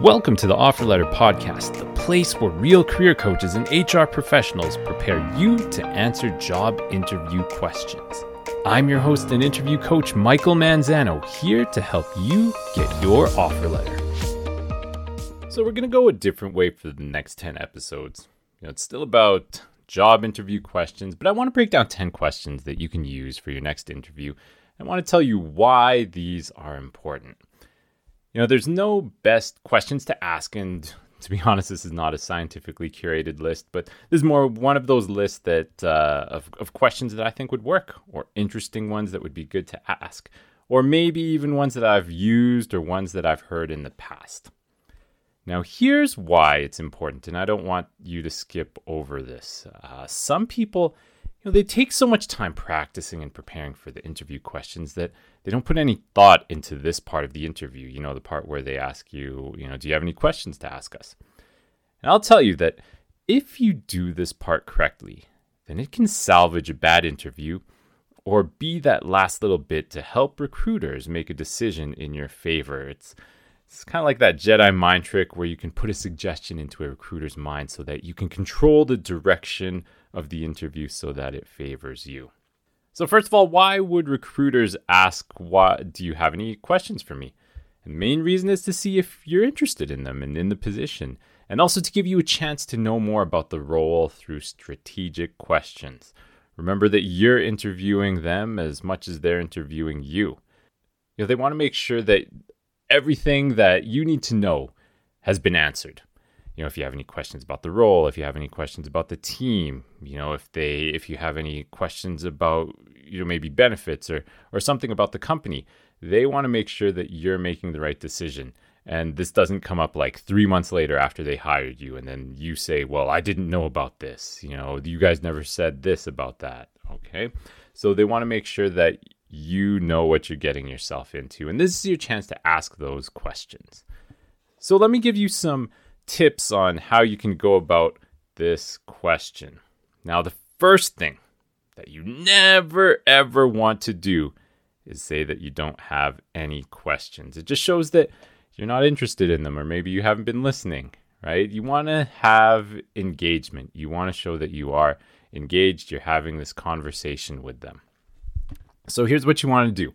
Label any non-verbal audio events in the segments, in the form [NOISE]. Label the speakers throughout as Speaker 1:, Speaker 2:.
Speaker 1: Welcome to the Offer Letter Podcast, the place where real career coaches and HR professionals prepare you to answer job interview questions. I'm your host and interview coach, Michael Manzano, here to help you get your offer letter. So, we're going to go a different way for the next 10 episodes. You know, it's still about job interview questions, but I want to break down 10 questions that you can use for your next interview. I want to tell you why these are important. You know, there's no best questions to ask, and to be [LAUGHS] honest, this is not a scientifically curated list, but this is more one of those lists that uh, of, of questions that I think would work, or interesting ones that would be good to ask, or maybe even ones that I've used or ones that I've heard in the past. Now, here's why it's important, and I don't want you to skip over this. Uh, some people you know, they take so much time practicing and preparing for the interview questions that they don't put any thought into this part of the interview, you know, the part where they ask you, you know, do you have any questions to ask us? And I'll tell you that if you do this part correctly, then it can salvage a bad interview or be that last little bit to help recruiters make a decision in your favor. It's it's kind of like that Jedi mind trick where you can put a suggestion into a recruiter's mind so that you can control the direction of the interview so that it favors you. So, first of all, why would recruiters ask, why, Do you have any questions for me? And the main reason is to see if you're interested in them and in the position, and also to give you a chance to know more about the role through strategic questions. Remember that you're interviewing them as much as they're interviewing you. You know, they want to make sure that everything that you need to know has been answered. You know, if you have any questions about the role, if you have any questions about the team, you know, if they if you have any questions about you know maybe benefits or or something about the company, they want to make sure that you're making the right decision. And this doesn't come up like three months later after they hired you, and then you say, "Well, I didn't know about this." You know, you guys never said this about that. Okay, so they want to make sure that you know what you're getting yourself into. And this is your chance to ask those questions. So let me give you some tips on how you can go about this question. Now, the first thing that you never ever want to do is say that you don't have any questions. It just shows that you're not interested in them or maybe you haven't been listening, right? You want to have engagement. You want to show that you are engaged, you're having this conversation with them. So here's what you want to do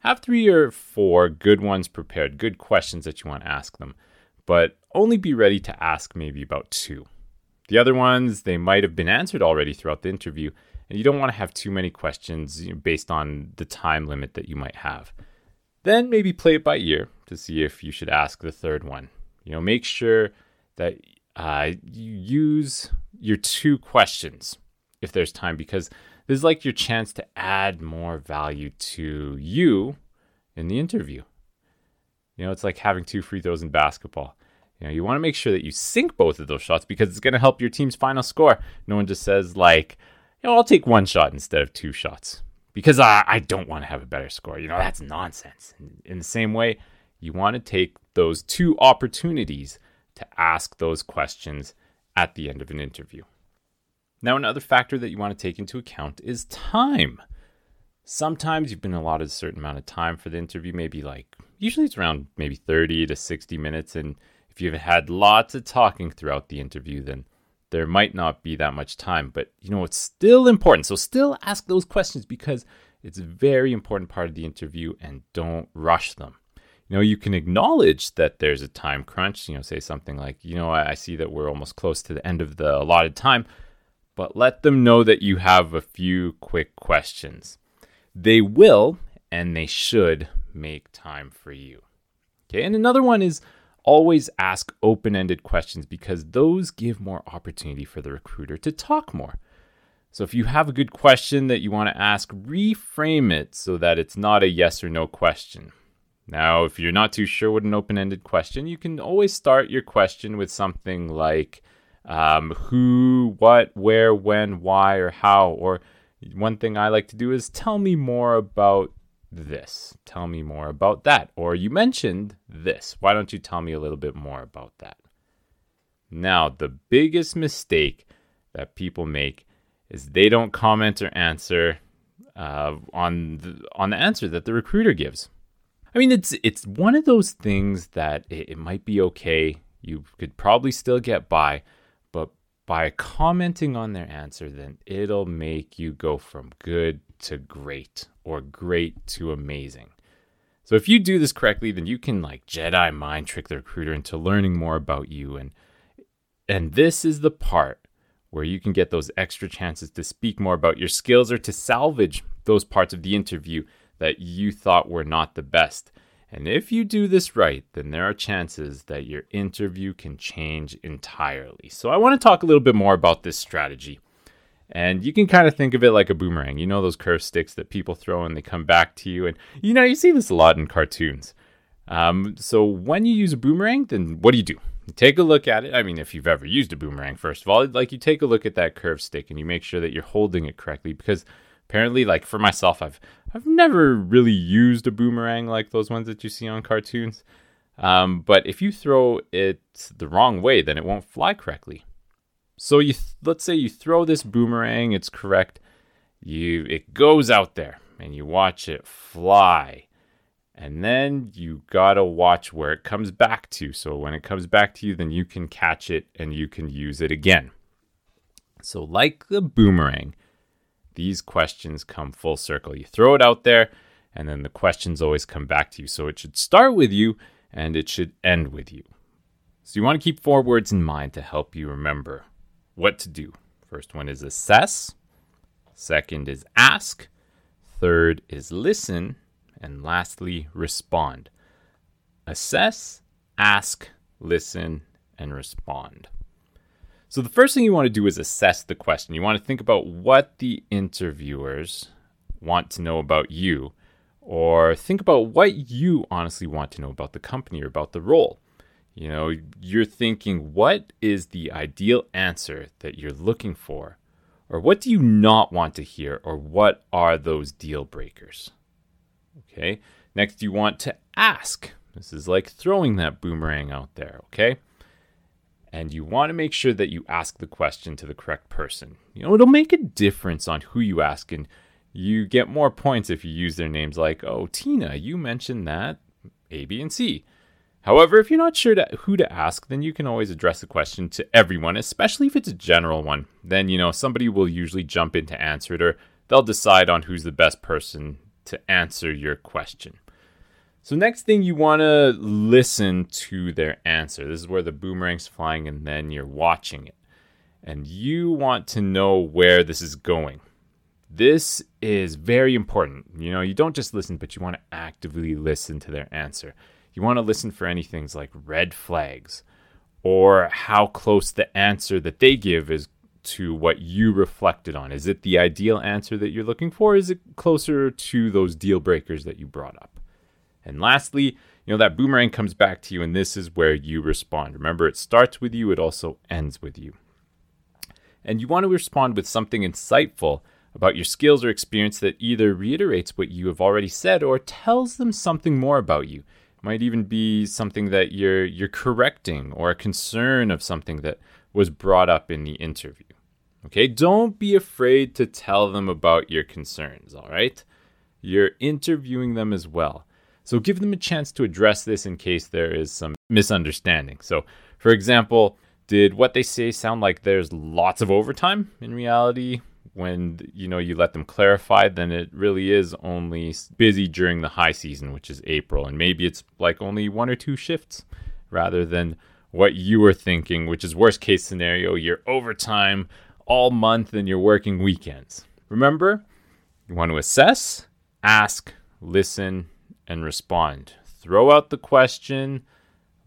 Speaker 1: have three or four good ones prepared, good questions that you want to ask them, but only be ready to ask maybe about two. The other ones, they might have been answered already throughout the interview, and you don't want to have too many questions based on the time limit that you might have. Then maybe play it by ear to see if you should ask the third one. You know, make sure that uh, you use your two questions if there's time, because this is like your chance to add more value to you in the interview. You know, it's like having two free throws in basketball. You know, you want to make sure that you sink both of those shots because it's going to help your team's final score. No one just says like, you know, I'll take one shot instead of two shots because I, I don't want to have a better score. You know, that's nonsense. In the same way, you want to take those two opportunities to ask those questions at the end of an interview. Now, another factor that you want to take into account is time. Sometimes you've been allotted a certain amount of time for the interview, maybe like, usually it's around maybe 30 to 60 minutes. And if you've had lots of talking throughout the interview, then there might not be that much time. But, you know, it's still important. So still ask those questions because it's a very important part of the interview and don't rush them. You know, you can acknowledge that there's a time crunch, you know, say something like, you know, I, I see that we're almost close to the end of the allotted time but let them know that you have a few quick questions. They will and they should make time for you. Okay, and another one is always ask open ended questions because those give more opportunity for the recruiter to talk more. So if you have a good question that you want to ask, reframe it so that it's not a yes or no question. Now, if you're not too sure what an open ended question, you can always start your question with something like, um, who, what, where, when, why, or how. Or one thing I like to do is tell me more about this. Tell me more about that. Or you mentioned this. Why don't you tell me a little bit more about that? Now, the biggest mistake that people make is they don't comment or answer uh, on the, on the answer that the recruiter gives. I mean, it's it's one of those things that it, it might be okay. You could probably still get by, by commenting on their answer, then it'll make you go from good to great or great to amazing. So if you do this correctly, then you can like Jedi mind trick the recruiter into learning more about you and and this is the part where you can get those extra chances to speak more about your skills or to salvage those parts of the interview that you thought were not the best. And if you do this right, then there are chances that your interview can change entirely. So I want to talk a little bit more about this strategy. And you can kind of think of it like a boomerang. You know those curve sticks that people throw and they come back to you. And you know, you see this a lot in cartoons. Um, so when you use a boomerang, then what do you do? You take a look at it. I mean, if you've ever used a boomerang, first of all, like you take a look at that curve stick and you make sure that you're holding it correctly because apparently like for myself I've I've never really used a boomerang like those ones that you see on cartoons. Um, but if you throw it the wrong way, then it won't fly correctly. So you th- let's say you throw this boomerang, it's correct. You it goes out there and you watch it fly. And then you gotta watch where it comes back to. So when it comes back to you, then you can catch it and you can use it again. So, like the boomerang, these questions come full circle. You throw it out there, and then the questions always come back to you. So it should start with you and it should end with you. So you want to keep four words in mind to help you remember what to do. First one is assess, second is ask, third is listen, and lastly, respond. Assess, ask, listen, and respond. So, the first thing you want to do is assess the question. You want to think about what the interviewers want to know about you, or think about what you honestly want to know about the company or about the role. You know, you're thinking, what is the ideal answer that you're looking for? Or what do you not want to hear? Or what are those deal breakers? Okay. Next, you want to ask. This is like throwing that boomerang out there. Okay. And you want to make sure that you ask the question to the correct person. You know, it'll make a difference on who you ask, and you get more points if you use their names like, oh, Tina, you mentioned that A, B, and C. However, if you're not sure to, who to ask, then you can always address the question to everyone, especially if it's a general one. Then, you know, somebody will usually jump in to answer it, or they'll decide on who's the best person to answer your question. So, next thing you want to listen to their answer. This is where the boomerang's flying, and then you're watching it. And you want to know where this is going. This is very important. You know, you don't just listen, but you want to actively listen to their answer. You want to listen for any things like red flags or how close the answer that they give is to what you reflected on. Is it the ideal answer that you're looking for? Is it closer to those deal breakers that you brought up? And lastly, you know, that boomerang comes back to you, and this is where you respond. Remember, it starts with you, it also ends with you. And you want to respond with something insightful about your skills or experience that either reiterates what you have already said or tells them something more about you might even be something that you're you're correcting or a concern of something that was brought up in the interview. Okay? Don't be afraid to tell them about your concerns, all right? You're interviewing them as well. So give them a chance to address this in case there is some misunderstanding. So, for example, did what they say sound like there's lots of overtime? In reality, when you know you let them clarify then it really is only busy during the high season which is april and maybe it's like only one or two shifts rather than what you were thinking which is worst case scenario you're overtime all month and you're working weekends remember you want to assess ask listen and respond throw out the question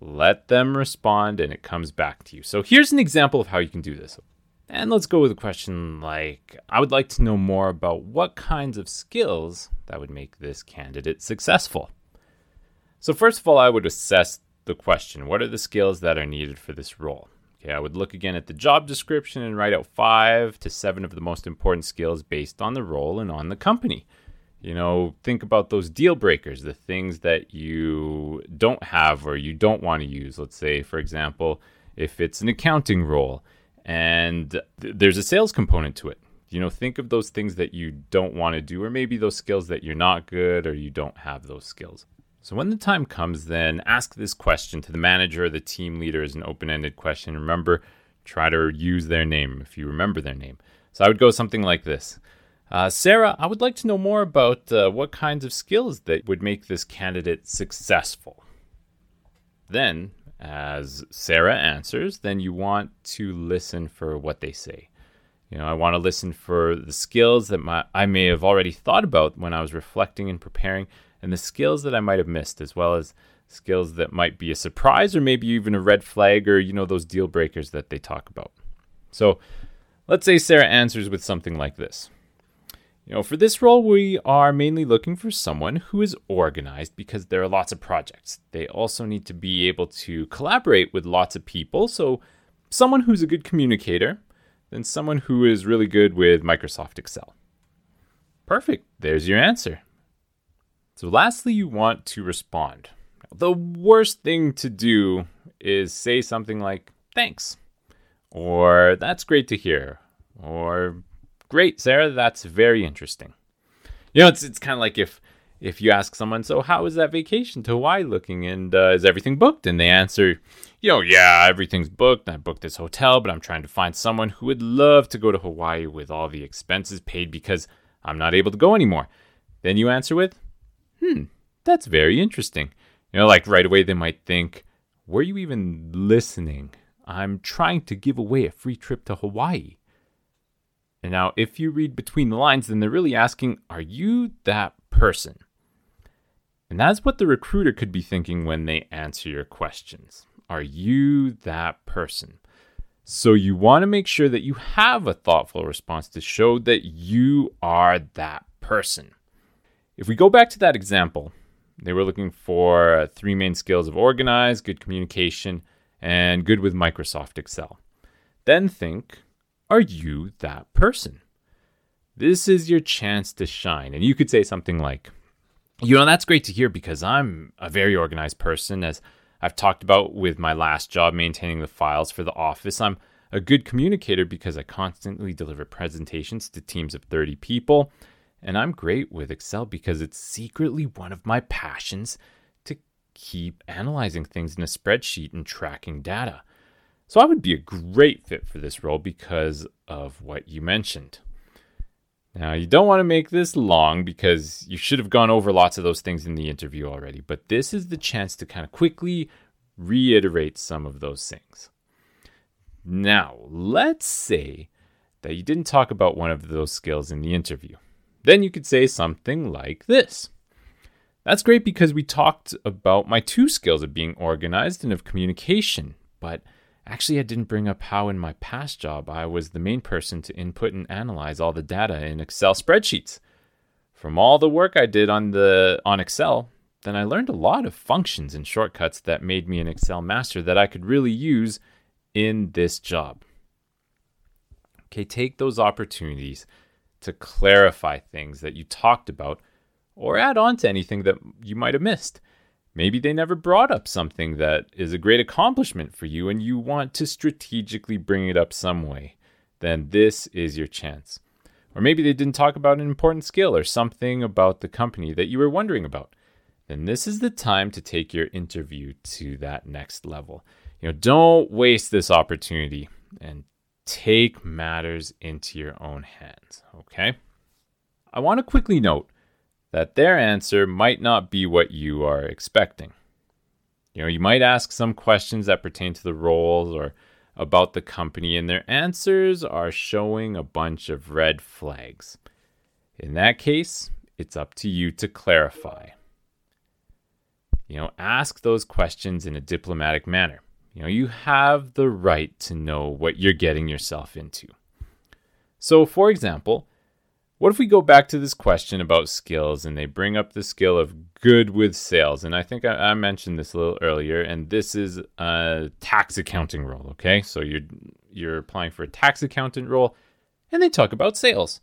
Speaker 1: let them respond and it comes back to you so here's an example of how you can do this and let's go with a question like I would like to know more about what kinds of skills that would make this candidate successful. So, first of all, I would assess the question what are the skills that are needed for this role? Okay, I would look again at the job description and write out five to seven of the most important skills based on the role and on the company. You know, think about those deal breakers, the things that you don't have or you don't want to use. Let's say, for example, if it's an accounting role, and th- there's a sales component to it you know think of those things that you don't want to do or maybe those skills that you're not good or you don't have those skills So when the time comes, then ask this question to the manager or the team leader as an open ended question. Remember, try to use their name if you remember their name. So I would go something like this uh, Sarah, I would like to know more about uh, what kinds of skills that would make this candidate successful. Then, as Sarah answers, then you want to listen for what they say. You know, I want to listen for the skills that my, I may have already thought about when I was reflecting and preparing, and the skills that I might have missed, as well as skills that might be a surprise or maybe even a red flag or, you know, those deal breakers that they talk about. So let's say Sarah answers with something like this. You know, for this role, we are mainly looking for someone who is organized because there are lots of projects. They also need to be able to collaborate with lots of people. So, someone who's a good communicator, then someone who is really good with Microsoft Excel. Perfect. There's your answer. So, lastly, you want to respond. The worst thing to do is say something like, thanks, or that's great to hear, or great, Sarah, that's very interesting. You know, it's, it's kind of like if if you ask someone, so how is that vacation to Hawaii looking, and uh, is everything booked? And they answer, you know, yeah, everything's booked. I booked this hotel, but I'm trying to find someone who would love to go to Hawaii with all the expenses paid because I'm not able to go anymore. Then you answer with, hmm, that's very interesting. You know, like right away they might think, were you even listening? I'm trying to give away a free trip to Hawaii. And now, if you read between the lines, then they're really asking, are you that person? And that's what the recruiter could be thinking when they answer your questions. Are you that person? So you want to make sure that you have a thoughtful response to show that you are that person. If we go back to that example, they were looking for three main skills of organized, good communication, and good with Microsoft Excel. Then think, are you that person? This is your chance to shine. And you could say something like, you know, that's great to hear because I'm a very organized person. As I've talked about with my last job, maintaining the files for the office, I'm a good communicator because I constantly deliver presentations to teams of 30 people. And I'm great with Excel because it's secretly one of my passions to keep analyzing things in a spreadsheet and tracking data. So I would be a great fit for this role because of what you mentioned. Now, you don't want to make this long because you should have gone over lots of those things in the interview already, but this is the chance to kind of quickly reiterate some of those things. Now, let's say that you didn't talk about one of those skills in the interview. Then you could say something like this. That's great because we talked about my two skills of being organized and of communication, but actually, I didn't bring up how in my past job I was the main person to input and analyze all the data in Excel spreadsheets. From all the work I did on the on Excel, then I learned a lot of functions and shortcuts that made me an Excel master that I could really use in this job. Okay, take those opportunities to clarify things that you talked about or add on to anything that you might have missed. Maybe they never brought up something that is a great accomplishment for you and you want to strategically bring it up some way. Then this is your chance. Or maybe they didn't talk about an important skill or something about the company that you were wondering about. Then this is the time to take your interview to that next level. You know, don't waste this opportunity and take matters into your own hands, okay? I want to quickly note that their answer might not be what you are expecting. You know, you might ask some questions that pertain to the roles or about the company, and their answers are showing a bunch of red flags. In that case, it's up to you to clarify. You know, ask those questions in a diplomatic manner. You know, you have the right to know what you're getting yourself into. So, for example, what if we go back to this question about skills and they bring up the skill of good with sales? And I think I, I, mentioned this a little earlier, and this is a tax accounting role. Okay, so you're you're applying for a tax accountant role, and they talk about sales.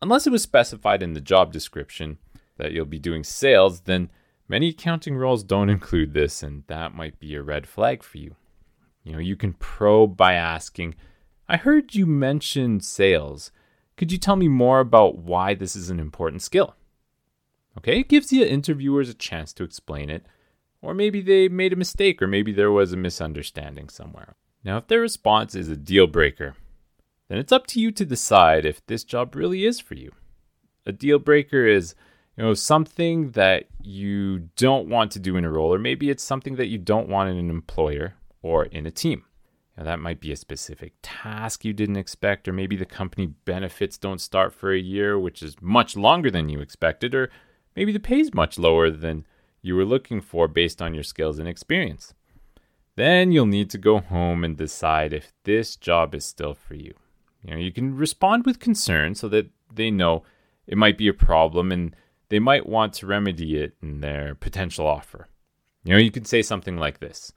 Speaker 1: Unless it was specified in the job description that you'll be doing sales, then Many accounting roles don't include this, and that might be a red flag for you. You know, you can probe by asking, I heard you mention sales. Could you tell me more about why this is an important skill? Okay, it gives the interviewers a chance to explain it, or maybe they made a mistake, or maybe there was a misunderstanding somewhere. Now, if their response is a deal breaker, then it's up to you to decide if this job really is for you. A deal breaker is, you know, something that you don't want to do in a role, or maybe it's something that you don't want in an employer or in a team. Now, that might be a specific task you didn't expect, or maybe the company benefits don't start for a year, which is much longer than you expected, or maybe the pay is much lower than you were looking for based on your skills and experience. Then you'll need to go home and decide if this job is still for you. You know, you can respond with concern so that they know it might be a problem and they might want to remedy it in their potential offer. You know, you can say something like this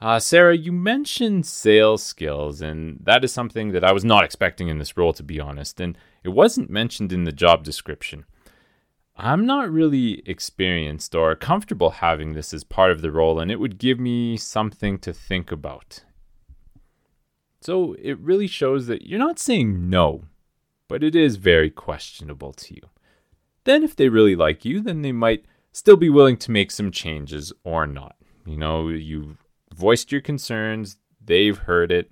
Speaker 1: uh, Sarah, you mentioned sales skills, and that is something that I was not expecting in this role, to be honest, and it wasn't mentioned in the job description. I'm not really experienced or comfortable having this as part of the role, and it would give me something to think about. So it really shows that you're not saying no, but it is very questionable to you. Then, if they really like you, then they might still be willing to make some changes or not. You know, you've voiced your concerns, they've heard it,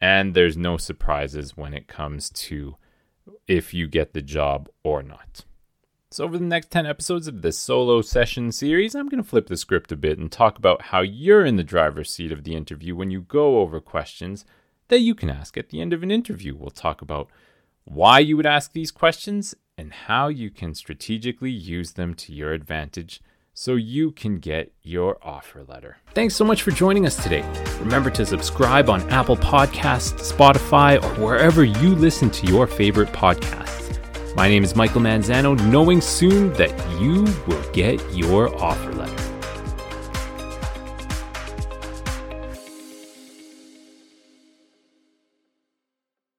Speaker 1: and there's no surprises when it comes to if you get the job or not. So, over the next 10 episodes of this solo session series, I'm going to flip the script a bit and talk about how you're in the driver's seat of the interview when you go over questions that you can ask at the end of an interview. We'll talk about why you would ask these questions and how you can strategically use them to your advantage so you can get your offer letter. Thanks so much for joining us today. Remember to subscribe on Apple Podcasts, Spotify, or wherever you listen to your favorite podcasts. My name is Michael Manzano, knowing soon that you will get your offer letter.